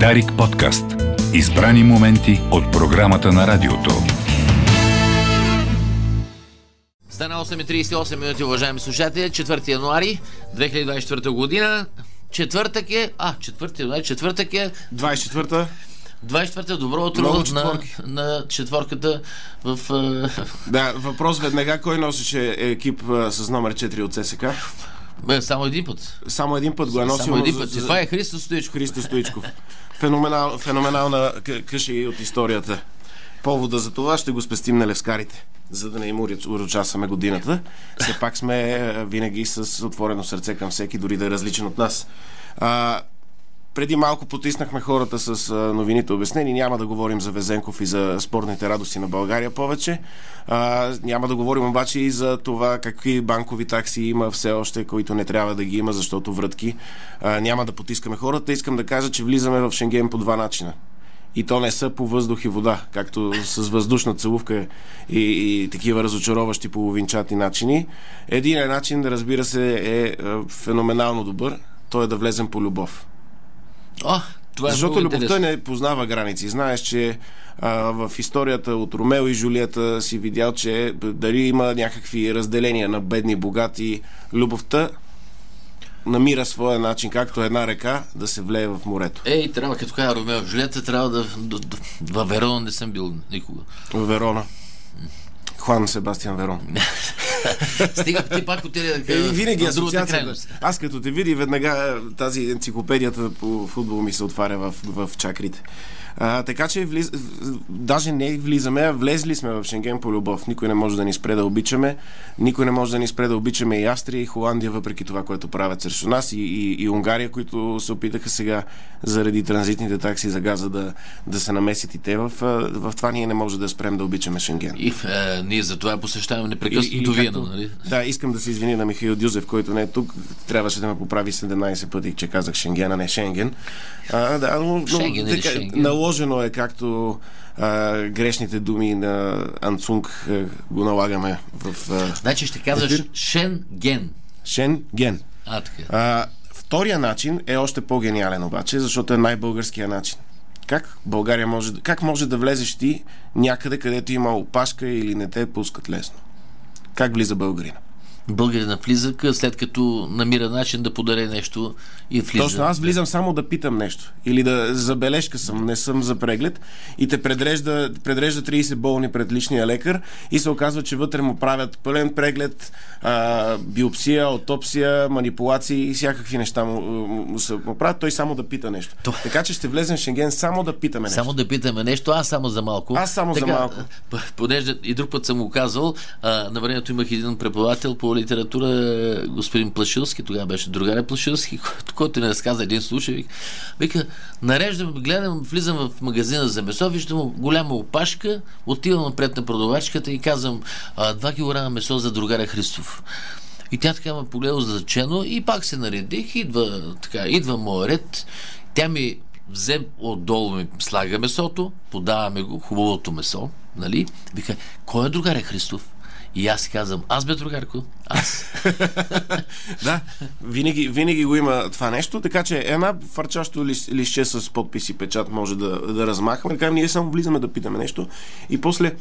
Дарик подкаст. Избрани моменти от програмата на радиото. Стана 8.38 минути, уважаеми слушатели. 4 януари 2024 година. Четвъртък е... А, 4 януари, четвъртък е... 24-та. 24-та, добро утро на, на четворката в... е, Да, въпрос веднага. Кой носеше екип а, с номер 4 от ССК? Бе, само един път. Само един път го е носил. Само един път. за- това е Христо Стоичко. Христо Стоичков. Феноменал, феноменална къ- къща от историята. Повода за това ще го спестим на левскарите, за да не им урочасаме годината. Все пак сме е, винаги с отворено сърце към всеки, дори да е различен от нас. А, преди малко потиснахме хората с новините обяснени. Няма да говорим за Везенков и за спортните радости на България повече. А, няма да говорим обаче и за това какви банкови такси има все още, които не трябва да ги има, защото врътки. А, няма да потискаме хората. Искам да кажа, че влизаме в Шенген по два начина. И то не са по въздух и вода, както с въздушна целувка и, и такива разочароващи половинчати начини. Един начин, разбира се, е, е феноменално добър. Той е да влезем по любов. О, това е Защото любовта не познава граници. Знаеш, че а, в историята от Ромео и Жулията си видял, че дали има някакви разделения на бедни богати, любовта намира своя начин, както една река, да се влее в морето. Ей, трябва, като кажа Ромео Жилета, трябва да... да, да във Верона не съм бил никога. В Верона. Хуан Себастиан Верон. Стига ти пак отиде да Е, винаги асоциацията. Аз като те види, веднага е, тази енциклопедията по футбол ми се отваря в, в чакрите. А, така че влиз... даже не влизаме, а влезли сме в Шенген по любов. Никой не може да ни спре да обичаме. Никой не може да ни спре да обичаме и Австрия, и Холандия, въпреки това, което правят срещу нас, и, и, и Унгария, които се опитаха сега заради транзитните такси за газа да, да се намесят и те в, в това. Ние не може да спрем да обичаме Шенген. И е, ние за това посещаваме непрекъснато Виена, нали? Да, искам да се извиня на Михаил Дюзев, който не е тук. Трябваше да ме поправи 17 пъти, че казах Шенген, а не Шенген. А, да, но, но Шенген или така, Шенген? Наложено е както а, грешните думи на Анцунг а, го налагаме в а, Значи ще казваш? Шенген. Шенген. А, така. А, втория начин е още по-гениален обаче, защото е най-българския начин. Как България може, как може да влезеш ти някъде, където има опашка или не те пускат лесно? Как влиза българина? Българина влиза, след като намира начин да подаре нещо и влиза. Точно, аз влизам само да питам нещо. Или да забележка съм, не съм за преглед. И те предрежда, предрежда 30 болни пред личния лекар и се оказва, че вътре му правят пълен преглед, а, биопсия, аутопсия, манипулации и всякакви неща му, му, се- му правят. Той само да пита нещо. То- Така че ще влезем в Шенген само да питаме нещо. Само да питаме нещо, аз само за малко. Аз само за малко. Понеже и друг път съм го казал, а, на времето имах един преподавател по литература, е, господин Плашилски, тогава беше другаря Плашилски, който, който ни разказа един случай. Вика, нареждам, гледам, влизам в магазина за месо, виждам голяма опашка, отивам напред на продавачката и казвам, а, 2 кг месо за другаря Христов. И тя така ме погледа зачено и пак се наредих, идва, така, идва моят ред. Тя ми взе отдолу ми слага месото, подаваме го, хубавото месо, нали? Вика, кой е другаря Христов? И аз си казвам, аз бе другарко, аз. Да, винаги, винаги го има това нещо, така че една фарчащо лис, лище с подпис и печат може да, да размахаме. Така ние само влизаме да питаме нещо и после,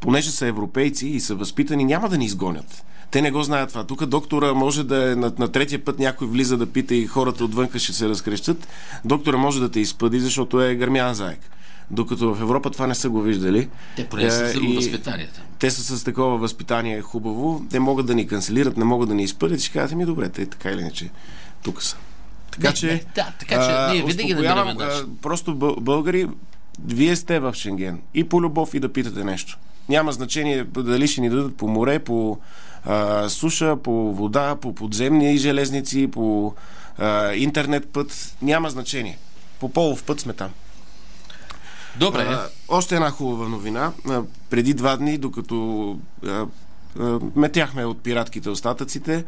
понеже са европейци и са възпитани, няма да ни изгонят. Те не го знаят това. Тук доктора може да е на, на третия път някой влиза да пита и хората отвънка ще се разкрещат. Доктора може да те изпъди, защото е гърмян заек. Докато в Европа това не са го виждали. Те поне са Е, с друго и- възпитание. те са с такова възпитание хубаво, те могат да ни канцелират, не могат да ни изпъдят и ще кажат, ми добре, те така или иначе тук са. Така Не, че, не, да, така че ние винаги намираме начин. Просто бъл- българи, вие сте в Шенген и по любов и да питате нещо. Няма значение дали ще ни дадат по море, по а, суша, по вода, по подземни железници, по а, интернет път. Няма значение. По полов път сме там. Добре, А, още една хубава новина. А, преди два дни, докато а, а, метяхме от пиратките остатъците,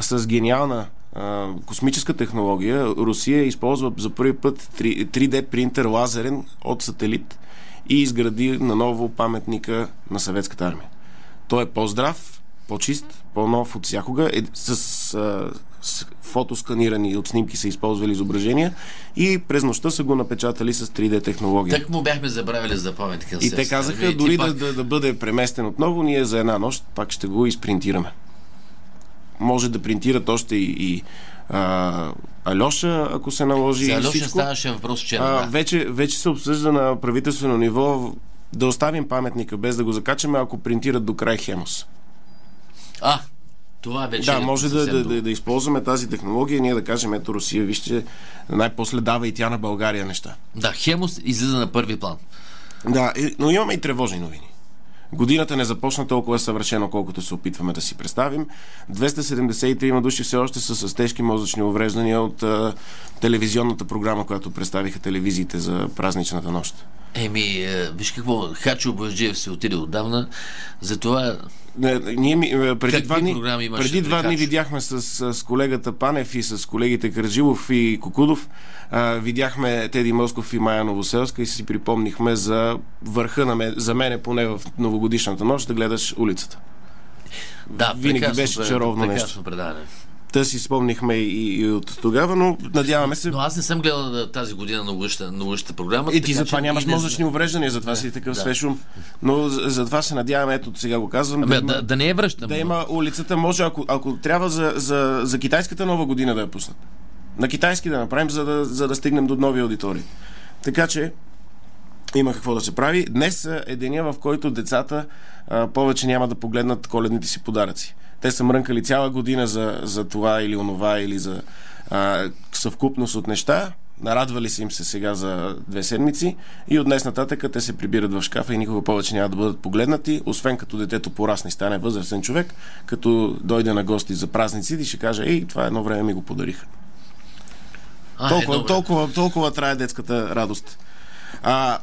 с гениална а, космическа технология, Русия използва за първи път 3, 3D принтер лазерен от сателит и изгради наново паметника на съветската армия. Той е по-здрав, по-чист, по-нов от всякога, е, с а, с фотосканирани от снимки са използвали изображения и през нощта са го напечатали с 3D технология. Так му бяхме забравили за паметника. И те казаха, дори да, да, да бъде преместен отново, ние за една нощ пак ще го изпринтираме. Може да принтират още и, и а, Алеша, ако се наложи. За Алеша всичко. ставаше въпрос вчера. А, да. вече, вече се обсъжда на правителствено ниво да оставим паметника без да го закачаме, ако принтират до край Хемос. А, това вече Да, е може да, да, да, да използваме тази технология и ние да кажем, ето Русия, вижте, най-после дава и тя на България неща. Да, Хемос излиза на първи план. Да, но имаме и тревожни новини. Годината не започна толкова съвършено, колкото се опитваме да си представим. 273 души все още са с тежки мозъчни увреждания от а, телевизионната програма, която представиха телевизиите за празничната нощ. Еми, е, виж какво, Хачо Бояджиев се отиде отдавна, затова Не, Ние ми, е, преди два дни, преди два дни видяхме с, с колегата Панев и с колегите Кърджилов и Кокудов. А, видяхме Теди Москов и Майя Новоселска и си припомнихме за върха на мен, за мене поне в новогодишната нощ да гледаш улицата. да, Винаги беше чаровно нещо. предаване. Та си спомнихме и, и от тогава, но надяваме се. Но аз не съм гледал да, тази година на новогодишната програма. И ти затова нямаш не мозъчни увреждания, затова си такъв да. свеж ум. Но за- затова се надяваме, ето сега го казвам, Абе, да, има, да, да не я връщам. да има улицата. Може, ако, ако трябва за, за, за китайската нова година да я пуснат. На китайски да направим, за да, за да стигнем до нови аудитории. Така че има какво да се прави. Днес е деня, в който децата а, повече няма да погледнат коледните си подаръци. Те са мрънкали цяла година за, за това или онова, или за а, съвкупност от неща. Нарадвали са им се сега за две седмици и от днес нататък те се прибират в шкафа и никога повече няма да бъдат погледнати, освен като детето порасне и стане възрастен човек, като дойде на гости за празниците и ще каже, ей, това едно време ми го подариха. А, Толкова, е, добре. толкова, толкова трае детската радост. А,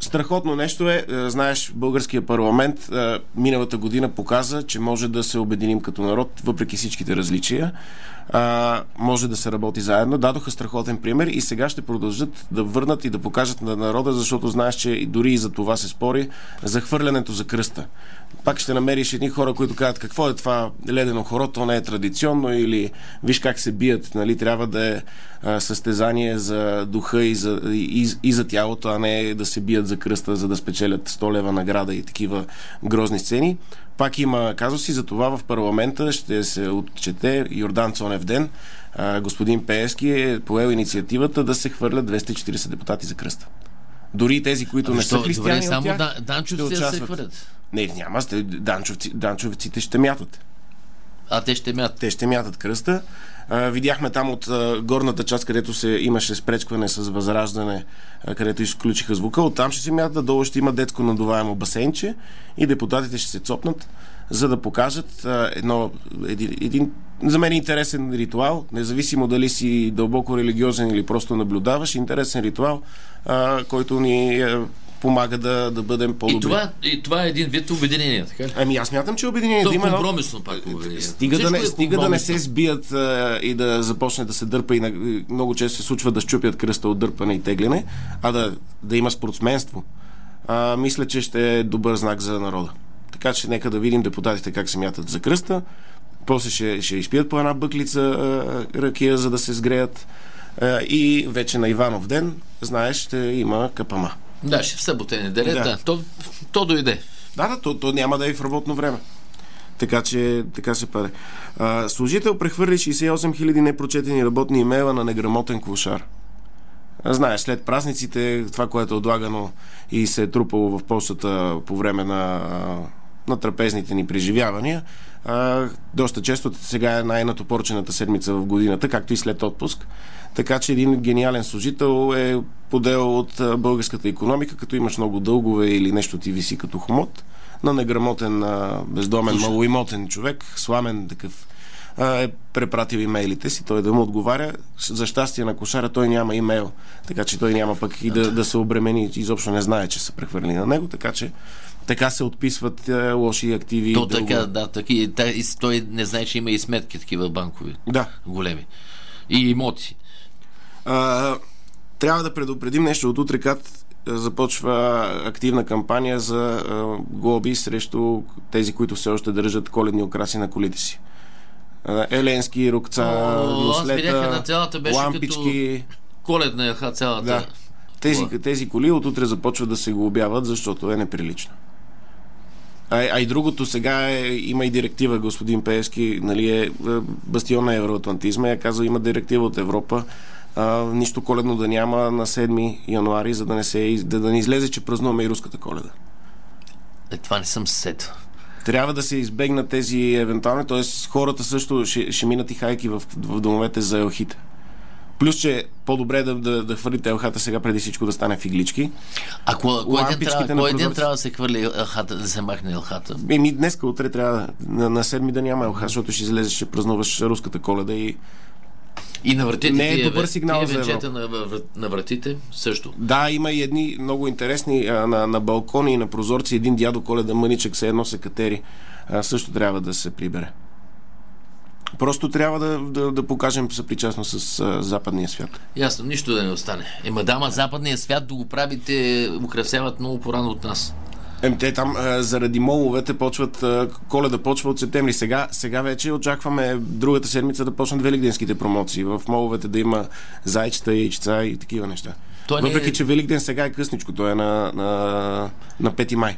страхотно нещо е, е, знаеш, българския парламент е, миналата година показа, че може да се обединим като народ, въпреки всичките различия. А, може да се работи заедно. Дадоха страхотен пример и сега ще продължат да върнат и да покажат на народа, защото знаеш, че дори и за това се спори, за хвърлянето за кръста. Пак ще намериш едни хора, които казват какво е това ледено хоро, то не е традиционно или виж как се бият, нали, трябва да е състезание за духа и за, и, и за тялото, а не да се бият за кръста, за да спечелят 100 лева награда и такива грозни сцени. Пак има казуси, за това в парламента ще се отчете Йордан Цонев ден. А, господин Пеевски е поел инициативата да се хвърлят 240 депутати за кръста. Дори и тези, които не са християни Добре, от само тях, да, ще данчовци да се хвърлят. Не, няма. Данчовци, данчовците ще мятат. А те ще мятат. Те ще мятат кръста. Видяхме там от горната част, където се имаше спречкване с възраждане, където изключиха звука. Оттам ще се мятат, долу ще има детско надуваемо басейнче и депутатите ще се цопнат, за да покажат едно, един, един за мен интересен ритуал, независимо дали си дълбоко религиозен или просто наблюдаваш, интересен ритуал, който ни а, помага да, да бъдем по-добри. И това, и това е един вид обединение, така ли? Ами аз мятам, че обединение То да има компромисно пак обединение. Стига, да не, е стига да не се сбият а, и да започне да се дърпа и на, много често се случва да щупят кръста от дърпане и тегляне, а да, да има спортсменство. А, мисля, че ще е добър знак за народа. Така че нека да видим депутатите как се мятат за кръста. После ще, ще изпият по една бъклица а, ракия, за да се сгреят. А, и вече на Иванов ден, знаеш, ще има капама. Да, ще в събота и неделя. Да. Да. То, то дойде. Да, да, то, то няма да е в работно време. Така че така се паде. А, служител прехвърли 68 000 непрочетени работни имейла на неграмотен клошар. Знаеш, след празниците, това, което е отлагано и се е трупало в почтата по време на, на трапезните ни преживявания, а, доста често сега е най-натопорчената седмица в годината, както и след отпуск. Така че един гениален служител е подел от българската економика, като имаш много дългове или нещо ти виси като хомот, на неграмотен, бездомен, Слушай. малоимотен човек, сламен такъв, е препратил имейлите си, той да му отговаря. За щастие на кошара той няма имейл, така че той няма пък и да, да се обремени, изобщо не знае, че са прехвърли на него, така че така се отписват е, лоши активи. То така, да, така, и, та, и той не знае, че има и сметки такива банкови. Да. Големи. И имоти. А, трябва да предупредим нещо. От утре КАТ а, започва активна кампания за а, глоби срещу тези, които все още държат коледни украси на колите си. А, Еленски, рукца, О, нослета, лампички. Коледна елха цялата. Да. Тези, тези коли от утре започват да се глобяват, защото е неприлично. А, а и другото сега е, има и директива, господин Пеевски, нали е, е бастион на евроатлантизма, я казва, има директива от Европа, а, нищо коледно да няма на 7 януари, за да не, се, да, да не излезе, че празнуваме и руската коледа. Е, това не съм сетил. Трябва да се избегнат тези евентуални, т.е. хората също ще, ще минат и хайки в, в домовете за елхите. Плюс, че е по-добре да, да, да хвърлите елхата сега преди всичко да стане в иглички. А кой, кой, ден трябва, кой ден прозореца. трябва да се хвърли елхата, да се махне елхата? Еми, днеска, утре трябва на, на седми да няма елха, защото ще излезеш, ще празнуваш руската коледа и И на вратите Не е добър сигнал за вечета на, на вратите също. Да, има и едни много интересни а, на, на балкони и на прозорци. Един дядо коледа мъничък се едно се катери. А, също трябва да се прибере. Просто трябва да, да, да покажем съпричастност с а, западния свят. Ясно, нищо да не остане. Ема дама, западния свят да го правите, украсяват много порано от нас. Ем, те там а, заради моловете почват, а, коледа почва от септември. Сега, сега вече очакваме другата седмица да почнат великденските промоции. В моловете да има зайчета, яйчеца и такива неща. Не е- Въпреки, че Великден сега е късничко, той е на, на, на 5 май.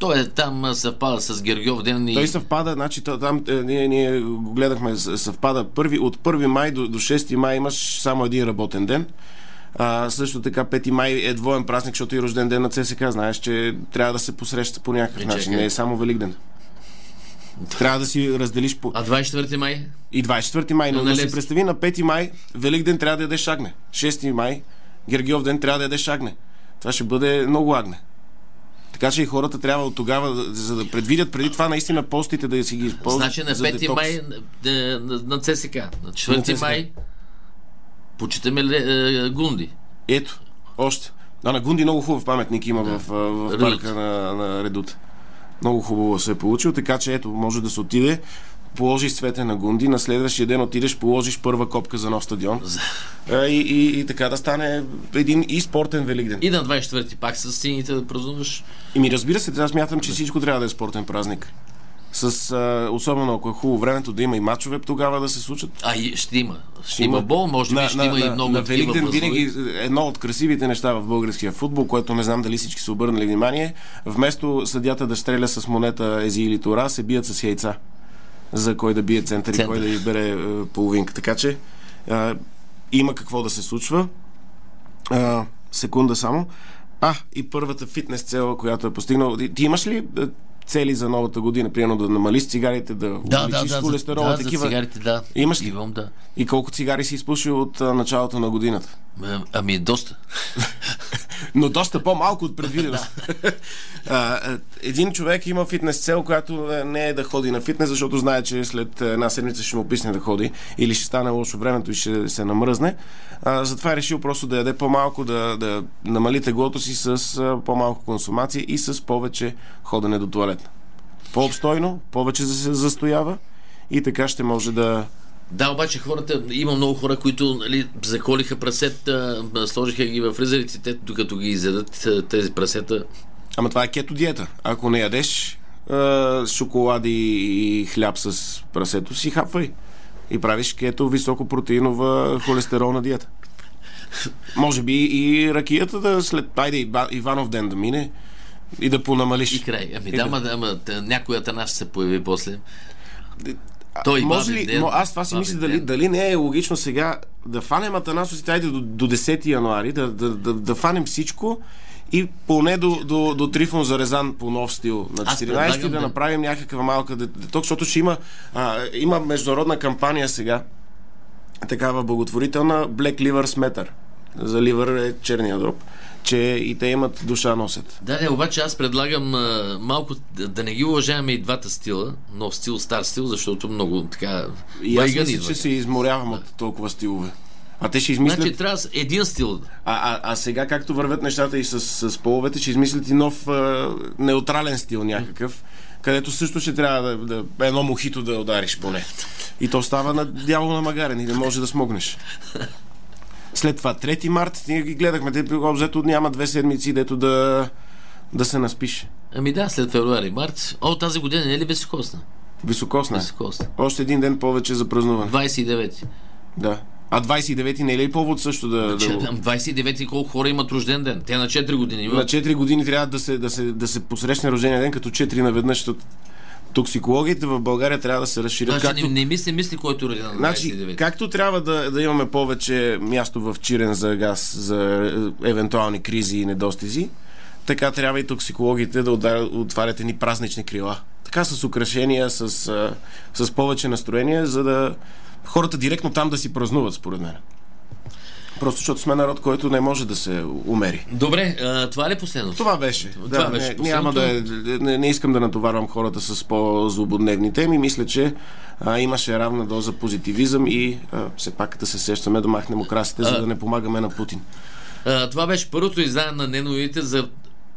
Той е там съвпада с Гергьов ден и... Той съвпада, значи та- там е, ние, ние го гледахме, съвпада първи, от 1 май до, до 6 май имаш само един работен ден. А, също така 5 май е двоен празник, защото и рожден ден на ЦСК. Знаеш, че трябва да се посреща по някакъв Е, начин. Не е само Великден. Трябва да си разделиш по... А 24 май? И 24 май, но Но да нали- си представи на 5 май, Великден трябва да ядеш агне. 6 май, Гергиов ден трябва да ядеш агне. Това ще бъде много агне. Така че и хората трябва от тогава, да- за да предвидят преди това наистина постите да си ги използват. Значи на за 5 детокс. май на, ЦСК. На 4 На май почитаме е, Гунди. Ето, още. А на Гунди много хубав паметник има в, а, в Редут. парка на, на Редут. Много хубаво се е получил, така че ето, може да се отиде, положиш цвете на Гунди, на следващия ден отидеш, положиш първа копка за нов стадион и, и, и така да стане един и спортен Великден. И на 24 пак с сините да празнуваш. И ми разбира се, аз смятам, че всичко трябва да е спортен празник. С, а, особено ако е хубаво времето да има и мачове, тогава да се случат. А и ще има. Ще има бол, може би ще има и много на Великден винаги едно от красивите неща в българския футбол, което не знам дали всички са обърнали внимание, вместо съдята да стреля с монета ези или тора, се бият с яйца за кой да бие център, Център. и кой да избере е, половинка. Така че а, има какво да се случва. А, секунда само. А, и първата фитнес цела, която е постигнал. Ти, ти имаш ли е, цели за новата година? Примерно да намалиш цигарите, да Да, да, увеличиш да, за, холестерола, да, за такива. цигарите, да. Имаш ли? Имам, да. И колко цигари си изпушил от а, началото на годината? Ами, доста. Но доста по-малко от предвидено. Един човек има фитнес цел, която е, не е да ходи на фитнес, защото знае, че след една седмица ще му писне да ходи или ще стане лошо времето и ще се намръзне. А, затова е решил просто да яде по-малко, да, да намали теглото си с по-малко консумация и с повече ходене до туалетна. По-обстойно, повече да се застоява и така ще може да, Да, обаче хората, има много хора, които нали, заколиха прасета, сложиха ги в фризерите, те докато ги изядат тези прасета. Ама това е кето диета. Ако не ядеш а, шоколади и хляб с прасето си, хапвай. И правиш кето високопротеинова холестеролна диета. Може би и ракията да след... Айде, Иванов ден да мине и да понамалиш. И край. Ами И да, ма, да, ма, та- някой Атанас ще се появи после. Той може ли, ден, но аз това си мисля дали, ден. дали не е логично сега да фанем Атанасовите, айде до, до 10 януари, да, да, да, да фанем всичко и поне до, до, до Трифон Зарезан по нов стил на Аз 14 предлагам да направим някаква малка дет- деток, защото ще има, а, има международна кампания сега, такава благотворителна Black Liver Matter. За ливър е черния дроб. Че и те имат душа носят. Да, не, обаче аз предлагам а, малко да, да не ги уважаваме и двата стила, нов стил, стар стил, защото много така И аз мисля, идват. че се изморявам от толкова стилове. А те ще измислят... Значи трябва един стил. А, а, а сега, както вървят нещата и с, с половете, ще измислят и нов а, неутрален стил някакъв, където също ще трябва да, да едно мохито да удариш поне. И то става на дявол на магарен и не може да смогнеш. След това, 3 март, ние ги гледахме, те обзето няма две седмици, дето да, да се наспиш. Ами да, след февруари, март. О, тази година не е ли високосна? Високосна. е. Високосна. Още един ден повече за празнуване. 29. Да. А 29-ти не е ли повод също да... Че, да... го- 29 колко хора имат рожден ден? Те на 4 години На имат. 4 години трябва да се, да се, да се посрещне рождения ден като 4 наведнъж, защото токсикологите в България трябва да се разширят. Значи както... не, не ми се мисли, който е роден на 29. Значи, както трябва да, да имаме повече място в Чирен за газ, за е, евентуални кризи и недостизи, така трябва и токсикологите да отварят, отварят едни празнични крила. Така с украшения, с, с повече настроение, за да хората директно там да си празнуват, според мен. Просто защото сме народ, който не може да се умери. Добре, а, това ли е последното? Това беше. Това да, беше не, няма да е, не, не искам да натоварвам хората с по-злободневни теми. Мисля, че а, имаше равна доза позитивизъм и а, все пак да се сещаме да махнем украсите, за да не помагаме на Путин. А, това беше първото издание на неновите за,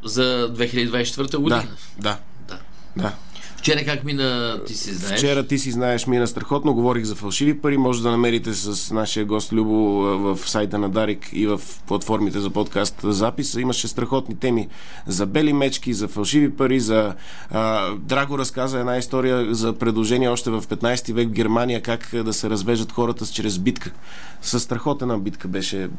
за 2024 година. Да, да, Да. да. Вчера как мина, ти си знаеш? Вчера ти си знаеш, мина страхотно. Говорих за фалшиви пари. Може да намерите с нашия гост Любо в сайта на Дарик и в платформите за подкаст запис. Имаше страхотни теми за бели мечки, за фалшиви пари, за... А, Драго разказа една история за предложение още в 15 век в Германия как да се развежат хората с- чрез битка. Със страхотена битка беше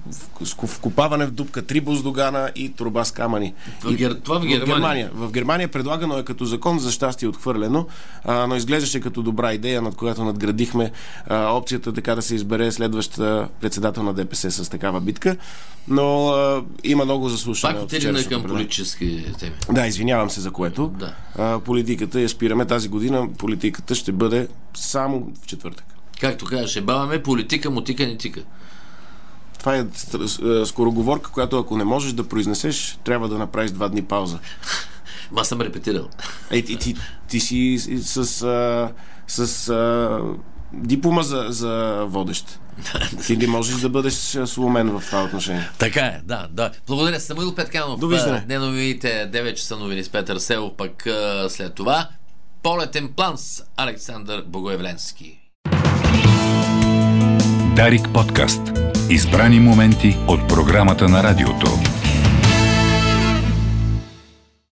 в- вкопаване в дупка, три буздогана и труба с камъни. В И- това в Германия. Германия. В Германия предлагано е като закон, за щастие отхвърлено, а, но изглеждаше като добра идея, над която надградихме а, опцията така да се избере следваща председател на ДПС с такава битка. Но а, има много заслушане. Пак от отидем вчерашното към политически теми. Да, извинявам се за което. Да. А, политиката я спираме тази година. Политиката ще бъде само в четвъртък. Както казваше баба ме, политика му тика не тика. Това е скороговорка, която ако не можеш да произнесеш, трябва да направиш два дни пауза. Ма аз съм репетирал. Е, ти, ти, ти си с, а, с а, диплома за, за водещ. Ти не можеш да бъдеш сломен в това отношение. Така е, да, да. Благодаря, Самуил Петканов. Довиждане. Не новините 9 часа новини с Петър Селов, пък а, след това полетен план с Александър Богоевленски. Дарик подкаст. Избрани моменти от програмата на радиото.